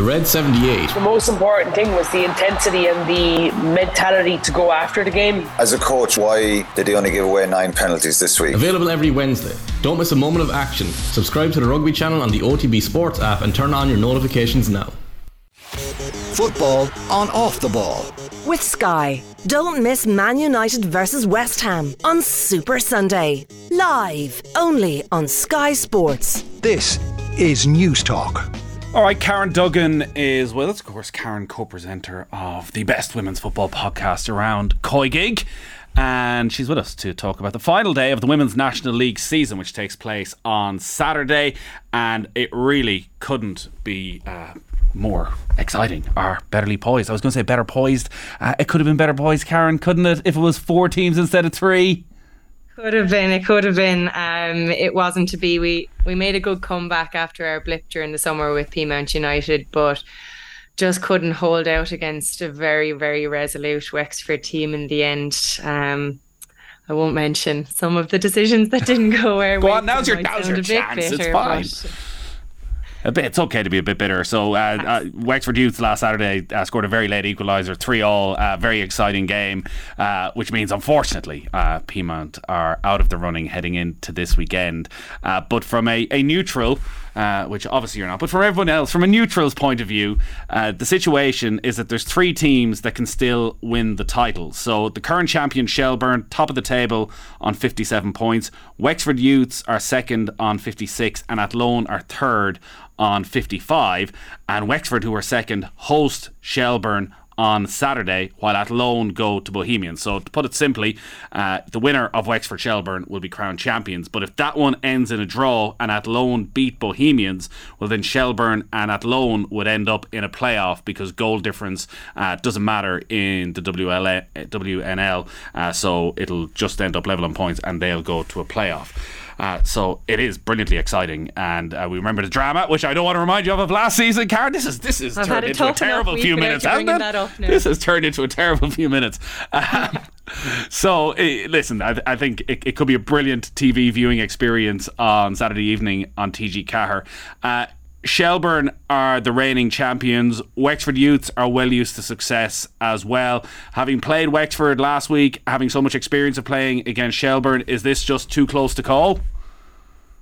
the Red 78. The most important thing was the intensity and the mentality to go after the game. As a coach, why did he only give away nine penalties this week? Available every Wednesday. Don't miss a moment of action. Subscribe to the rugby channel on the OTB Sports app and turn on your notifications now. Football on off the ball. With Sky. Don't miss Man United versus West Ham on Super Sunday. Live only on Sky Sports. This is News Talk. All right, Karen Duggan is with us. Of course, Karen, co presenter of the best women's football podcast around Koi COYGIG. And she's with us to talk about the final day of the Women's National League season, which takes place on Saturday. And it really couldn't be uh, more exciting or betterly poised. I was going to say better poised. Uh, it could have been better poised, Karen, couldn't it, if it was four teams instead of three? Could have been. It could have been. Um, it wasn't to be. We we made a good comeback after our blip during the summer with Peamount United, but just couldn't hold out against a very very resolute Wexford team in the end. Um, I won't mention some of the decisions that didn't go our go way. on, now's your, now's your chance. Bitter, it's fine. But, bit, it's okay to be a bit bitter. So, uh, uh, Wexford Youths last Saturday uh, scored a very late equaliser, 3 all, uh, very exciting game, uh, which means, unfortunately, uh, Peamount are out of the running heading into this weekend. but from a, a neutral, uh, which obviously you're not. But for everyone else, from a neutral's point of view, uh, the situation is that there's three teams that can still win the title. So the current champion Shelbourne, top of the table on 57 points. Wexford Youths are second on 56, and Athlone are third on 55. And Wexford, who are second, host Shelbourne on Saturday, while Athlone go to Bohemians. So, to put it simply, uh, the winner of Wexford Shelbourne will be crowned champions. But if that one ends in a draw and Athlone beat Bohemians, well, then Shelbourne and Athlone would end up in a playoff because goal difference uh, doesn't matter in the WLA, WNL. Uh, so, it'll just end up level on points and they'll go to a playoff. Uh, so it is brilliantly exciting, and uh, we remember the drama, which I don't want to remind you of of last season. Karen, this is this is I've turned into a terrible few minutes, hasn't it? This has turned into a terrible few minutes. Uh, so uh, listen, I, I think it, it, could be a brilliant TV viewing experience on Saturday evening on TG Ceathair. Uh, Shelbourne are the reigning champions. Wexford Youths are well used to success as well. Having played Wexford last week, having so much experience of playing against Shelbourne, is this just too close to call?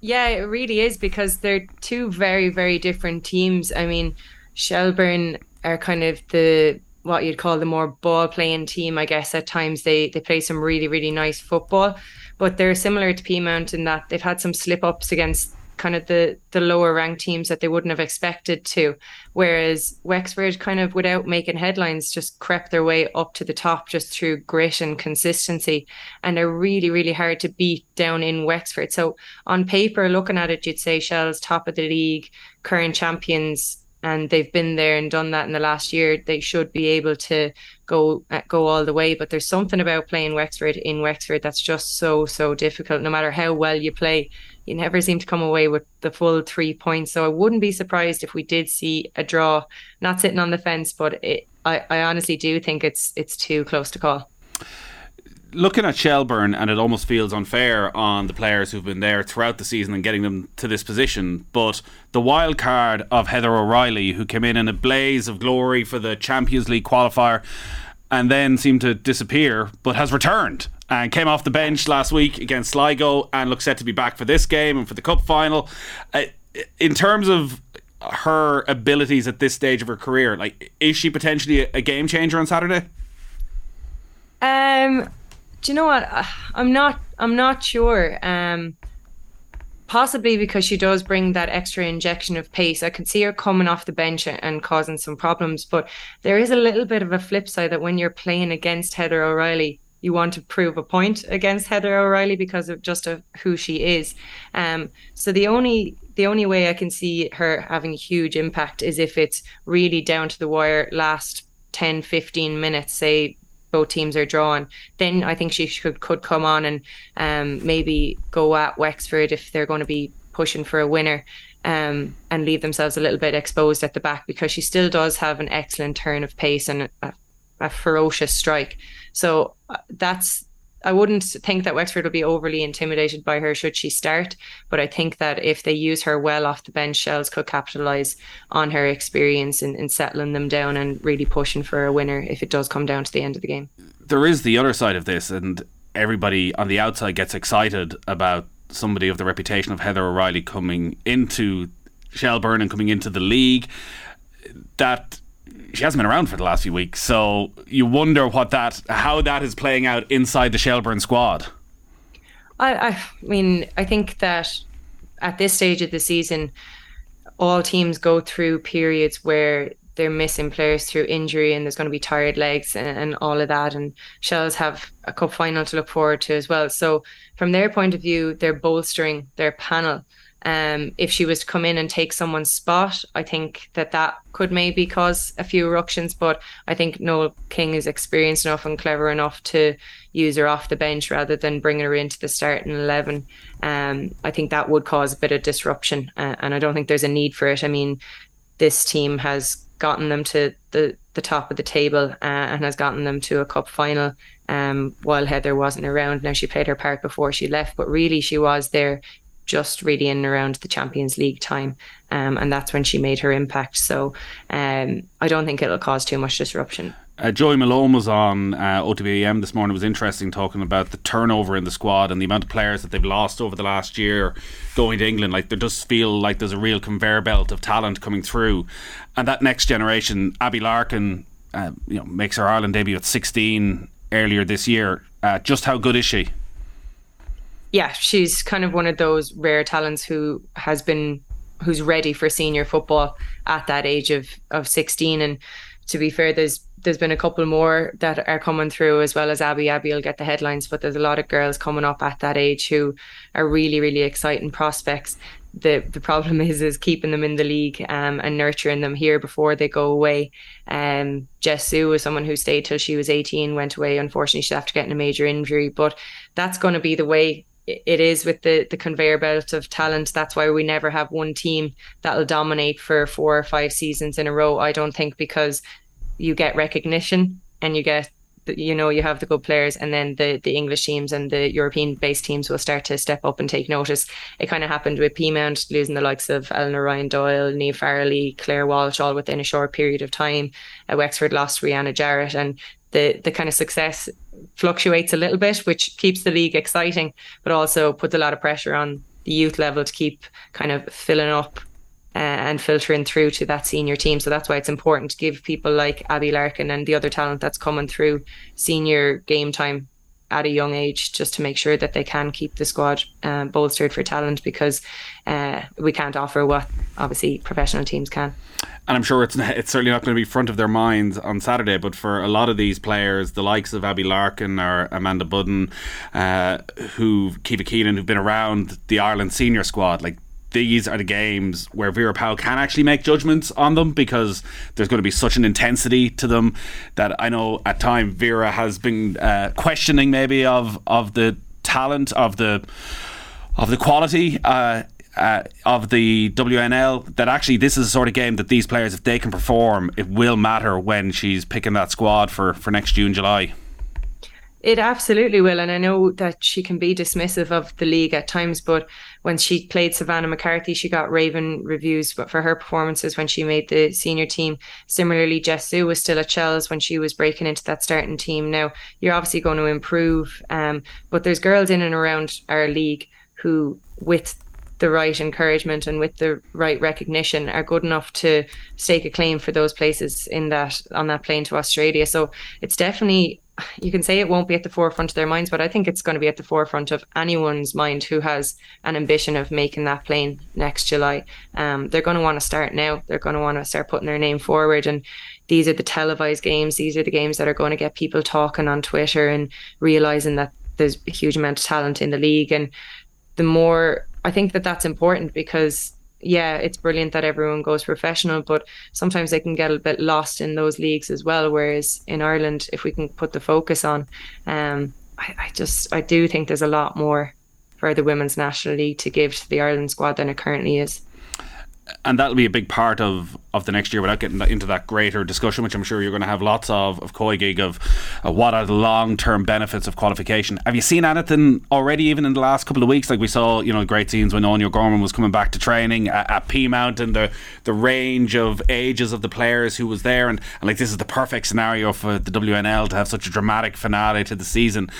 Yeah, it really is because they're two very, very different teams. I mean, Shelbourne are kind of the what you'd call the more ball playing team, I guess. At times they they play some really, really nice football. But they're similar to Peamount in that they've had some slip ups against kind of the the lower ranked teams that they wouldn't have expected to. Whereas Wexford kind of without making headlines just crept their way up to the top just through grit and consistency. And they're really, really hard to beat down in Wexford. So on paper, looking at it, you'd say Shell's top of the league, current champions, and they've been there and done that in the last year. They should be able to go uh, go all the way. But there's something about playing Wexford in Wexford that's just so so difficult. No matter how well you play, you never seem to come away with the full three points. So I wouldn't be surprised if we did see a draw. Not sitting on the fence, but it, I, I honestly do think it's it's too close to call looking at Shelbourne, and it almost feels unfair on the players who've been there throughout the season and getting them to this position. But the wild card of Heather O'Reilly, who came in in a blaze of glory for the Champions League qualifier and then seemed to disappear, but has returned and came off the bench last week against Sligo and looks set to be back for this game and for the cup final. Uh, in terms of her abilities at this stage of her career, like is she potentially a, game changer on Saturday? Um, do you know what? I'm not. I'm not sure. Um, possibly because she does bring that extra injection of pace. I can see her coming off the bench and causing some problems, but there is a little bit of a flip side that when you're playing against Heather O'Reilly, you want to prove a point against Heather O'Reilly because of just of who she is. Um, so the only the only way I can see her having a huge impact is if it's really down to the wire last 10 15 minutes say both teams are drawn then I think she could could come on and um, maybe go at Wexford if they're going to be pushing for a winner um, and leave themselves a little bit exposed at the back because she still does have an excellent turn of pace and a, a ferocious strike so uh, that's I wouldn't think that Wexford would be overly intimidated by her should she start, but I think that if they use her well off the bench, Shells could capitalise on her experience in, in settling them down and really pushing for a winner if it does come down to the end of the game. There is the other side of this, and everybody on the outside gets excited about somebody of the reputation of Heather O'Reilly coming into Shelbourne and coming into the league. That she hasn't been around for the last few weeks, so you wonder what that how that is playing out inside the Shelbourne squad. I, I mean, I think that at this stage of the season, all teams go through periods where they're missing players through injury and there's going to be tired legs and, and, all of that. And Shells have a cup final to look forward to as well. So, from their point of view, they're bolstering their panel. Um, if she was to come in and take someone's spot, I think that that could maybe cause a few ructions. But I think Noel King is experienced enough and clever enough to use her off the bench rather than bringing her into the starting eleven. Um, I think that would cause a bit of disruption, uh, and I don't think there's a need for it. I mean, this team has gotten them to the the top of the table uh, and has gotten them to a cup final. Um, while Heather wasn't around, now she played her part before she left, but really she was there just really in and around the Champions League time. Um, and that's when she made her impact. So um, I don't think it'll cause too much disruption. Uh, Joey Malone was on uh, OTBAM this morning. It was interesting talking about the turnover in the squad and the amount of players that they've lost over the last year going to England. Like there does feel like there's a real conveyor belt of talent coming through, and that next generation, Abbie Larkin, uh, you know, makes her Ireland debut at 16 earlier this year. Uh, just how good is she? Yeah, she's kind of one of those rare talents who has been who's ready for senior football at that age of of 16 and to be fair there's there's been a couple more that are coming through as well as Abby Abby will get the headlines but there's a lot of girls coming up at that age who are really really exciting prospects the the problem is is keeping them in the league um, and nurturing them here before they go away. Um, Jess Ziu was someone who stayed till she was 18, went away. Unfortunately, she after getting a major injury, but that's going to be the way it is with the the conveyor belt of talent. That's why we never have one team that'll dominate for four or five seasons in a row. I don't think because you get recognition and you get you know you have the good players and then the the English teams and the European based teams will start to step up and take notice. It kind of happened with Peamount losing the likes of Eleanor Ryan Doyle, Niamh Farrelly, Claire Walsh all within a short period of time. Uh, Wexford lost Rianna Jarrett and the the kind of success fluctuates a little bit, which keeps the league exciting, but also puts a lot of pressure on the youth level to keep kind of filling up uh, and filtering through to that senior team. So that's why it's important to give people like Abbie Larkin and the other talent that's coming through senior game time at a young age just to make sure that they can keep the squad um, bolstered for talent because uh, we can't offer what obviously professional teams can. And I'm sure it's it's certainly not going to be front of their minds on Saturday, but for a lot of these players, the likes of Abbie Larkin or Amanda Budden, uh, who Keeva Keenan, who've been around the Ireland senior squad, like these are the games where Vera Pauw can actually make judgments on them because there's going to be such an intensity to them that I know at time Vera has been uh, questioning maybe of of the talent of the of the quality. Uh, uh, of the WNL that actually this is a sort of game that these players, if they can perform, it will matter when she's picking that squad for, for next June, July. It absolutely will. And I know that she can be dismissive of the league at times, but when she played Savannah McCarthy, she got raven reviews for her performances when she made the senior team. Similarly, Jess Ziu was still at Shells when she was breaking into that starting team. Now, you're obviously going to improve, um, but there's girls in and around our league who, with the right encouragement and with the right recognition are good enough to stake a claim for those places in that on that plane to Australia. So it's definitely you can say it won't be at the forefront of their minds, but I think it's going to be at the forefront of anyone's mind who has an ambition of making that plane next July. Um, they're going to want to start now. They're going to want to start putting their name forward. And these are the televised games. These are the games that are going to get people talking on Twitter and realizing that there's a huge amount of talent in the league. And the more I think that that's important because yeah, it's brilliant that everyone goes professional, but sometimes they can get a bit lost in those leagues as well. Whereas in Ireland, if we can put the focus on, um, I, I just I do think there's a lot more for the women's national league to give to the Ireland squad than it currently is. And that'll be a big part of, of the next year without getting into that greater discussion, which I'm sure you're going to have lots of, of COYGIG, of uh, what are the long term benefits of qualification. Have you seen anything already, even in the last couple of weeks? Like we saw, you know, great scenes when Áine Gorman was coming back to training at, at Peamount and the, the range of ages of the players who was there. And, and like, this is the perfect scenario for the WNL to have such a dramatic finale to the season.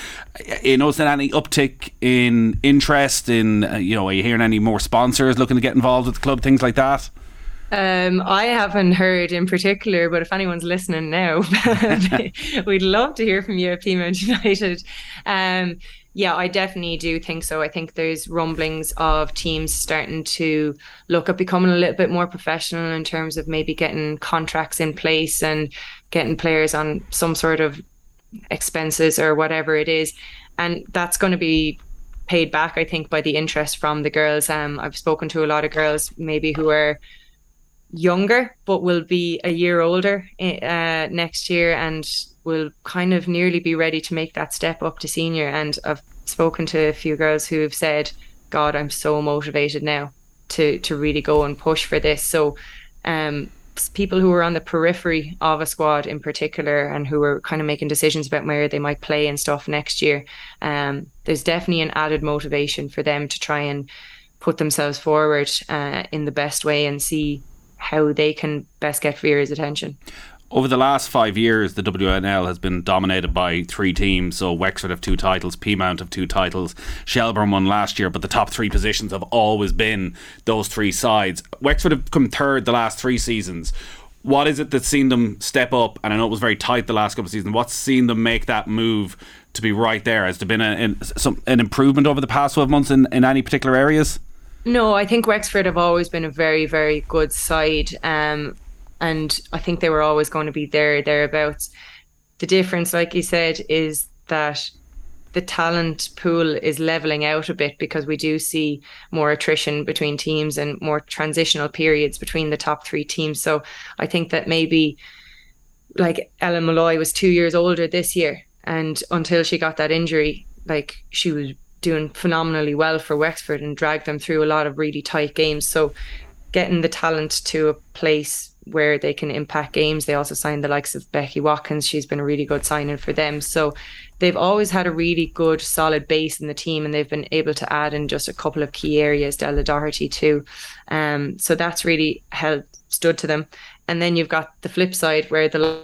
You know, is there any uptick in interest in, uh, you know, are you hearing any more sponsors looking to get involved with the club, things like that? Um, I haven't heard in particular, but if anyone's listening now, we'd love to hear from you at Peamount United. Um, yeah, I definitely do think so. I think there's rumblings of teams starting to look at becoming a little bit more professional in terms of maybe getting contracts in place and getting players on some sort of expenses or whatever it is. And that's going to be paid back, I think, by the interest from the girls. Um, I've spoken to a lot of girls maybe who are younger, but will be a year older uh, next year and will kind of nearly be ready to make that step up to senior. And I've spoken to a few girls who have said, God, I'm so motivated now to to really go and push for this. So um, people who are on the periphery of a squad in particular and who are kind of making decisions about where they might play and stuff next year, um, there's definitely an added motivation for them to try and put themselves forward uh, in the best way and see how they can best get Vera's attention. Over the last five years, the WNL has been dominated by three teams. So Wexford have two titles, Peamount have two titles, Shelbourne won last year, but the top three positions have always been those three sides. Wexford have come third the last three seasons. What is it that's seen them step up? And I know it was very tight the last couple of seasons. What's seen them make that move to be right there? Has there been a, some, an improvement over the past 12 months in, in any particular areas? No, I think Wexford have always been a very, very good side. Um, and I think they were always going to be there, thereabouts. The difference, like you said, is that the talent pool is leveling out a bit because we do see more attrition between teams and more transitional periods between the top three teams. So I think that maybe like Ellen Molloy was two years older this year, and until she got that injury, like she was doing phenomenally well for Wexford and dragged them through a lot of really tight games. So getting the talent to a place where they can impact games. They also signed the likes of Becky Watkins. She's been a really good signing for them. So they've always had a really good, solid base in the team, and they've been able to add in just a couple of key areas. Della Doherty too. Um, so that's really held stood to them. And then you've got the flip side where the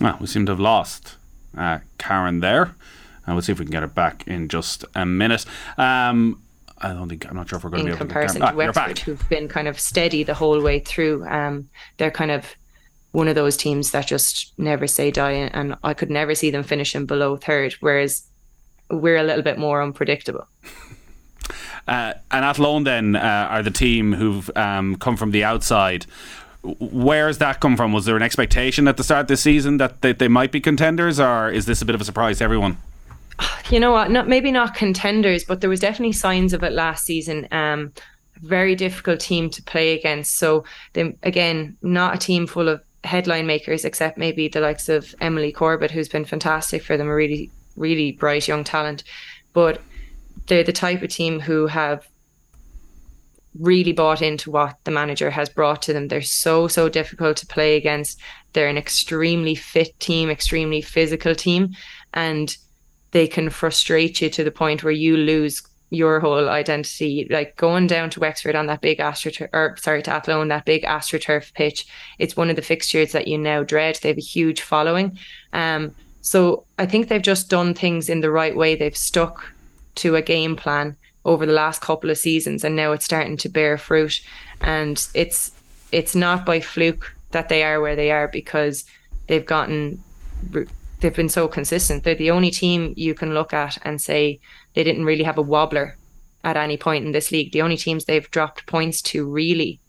well, we seem to have lost uh, Karen there. And we'll see if we can get her back in just a minute. Um, I don't think I'm not sure if we're going in to be comparison to, to Wexford, who've been kind of steady the whole way through. Um, they're kind of one of those teams that just never say die, and I could never see them finishing below third. Whereas we're a little bit more unpredictable. Uh, and Athlone then uh, are the team who've um, come from the outside. Where has that come from? Was there an expectation at the start of the season that they, they might be contenders, or is this a bit of a surprise to everyone? You know what? Not maybe not contenders, but there was definitely signs of it last season. Um, very difficult team to play against. So again, not a team full of headline makers, except maybe the likes of Emily Corbett, who's been fantastic for them, a really, really bright young talent. But they're the type of team who have really bought into what the manager has brought to them. They're so, so difficult to play against. They're an extremely fit team, extremely physical team, and they can frustrate you to the point where you lose your whole identity. Like going down to Wexford on that big AstroTurf, or sorry, to Athlone, that big AstroTurf pitch, it's one of the fixtures that you now dread. They have a huge following. Um, so I think they've just done things in the right way. They've stuck to a game plan over the last couple of seasons and now it's starting to bear fruit and it's it's not by fluke that they are where they are because they've gotten they've been so consistent they're the only team you can look at and say they didn't really have a wobbler at any point in this league the only teams they've dropped points to really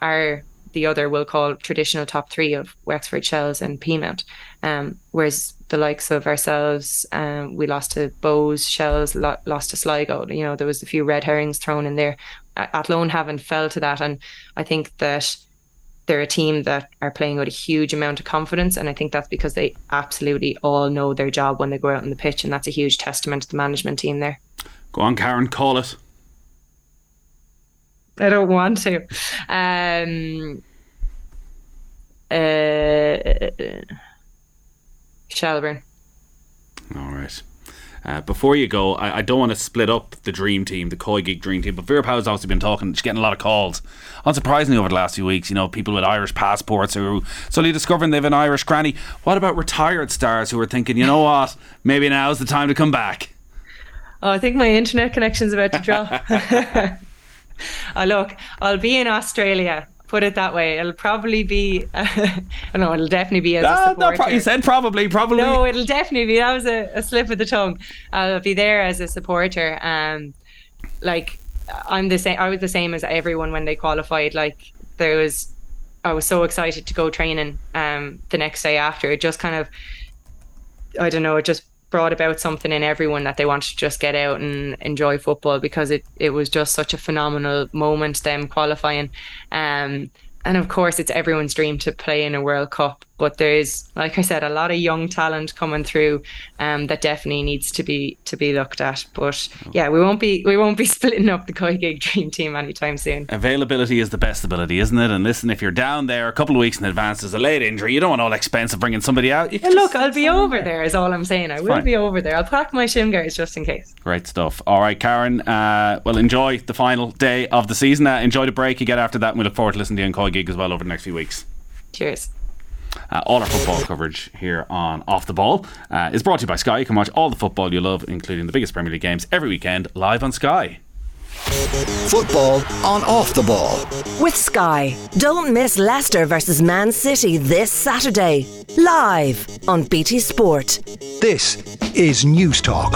are the other we'll call traditional top three of Wexford Shells and Peamount um, whereas the likes of ourselves. Um, we lost to Bohs, Shells, lo- lost to Sligo. You know, there was a few red herrings thrown in there. Athlone haven't fell to that, and I think that they're a team that are playing with a huge amount of confidence, and I think that's because they absolutely all know their job when they go out on the pitch, and that's a huge testament to the management team there. Go on, Karen, call it. I don't want to. Um, uh, Shelbourne. All right. Uh, before you go, I, I don't want to split up the dream team, the COYGIG dream team, but Vera Pauw's obviously been talking, she's getting a lot of calls. Unsurprisingly, over the last few weeks, you know, people with Irish passports who are suddenly discovering they have an Irish granny. What about retired stars who are thinking, you know what, maybe now's the time to come back? Oh, I think my internet connection's about to drop. oh, look, I'll be in Australia put it that way. It'll probably be, uh, no, it'll definitely be as a supporter. No, you said probably, probably. No, it'll definitely be. That was a, a slip of the tongue. I'll be there as a supporter. Um, like I'm the same. I was the same as everyone when they qualified. Like there was, I was so excited to go training. Um, the next day after, it just kind of, I don't know, it just brought about something in everyone that they wanted to just get out and enjoy football because it, it was just such a phenomenal moment them qualifying um, and of course it's everyone's dream to play in a World Cup. But there's, like I said, a lot of young talent coming through um, that definitely needs to be to be looked at. But yeah, we won't be we won't be splitting up the COYGIG Dream Team anytime soon. Availability is the best ability, isn't it? And listen, if you're down there a couple of weeks in advance, there's a late injury. You don't want all expense of bringing somebody out. Yeah, look, I'll be over there. Is all I'm saying. I will Fine. be over there. I'll pack my shin guards just in case. Great stuff. All right, Karen. Uh, well, enjoy the final day of the season. Uh, enjoy the break you get after that, and we look forward to listening to you on COYGIG as well over the next few weeks. Cheers. Uh, all our football coverage here on Off the Ball uh, is brought to you by Sky. You can watch all the football you love, including the biggest Premier League games, every weekend live on Sky. Football on Off the Ball. With Sky. Don't miss Leicester versus Man City this Saturday. Live on BT Sport. This is News Talk.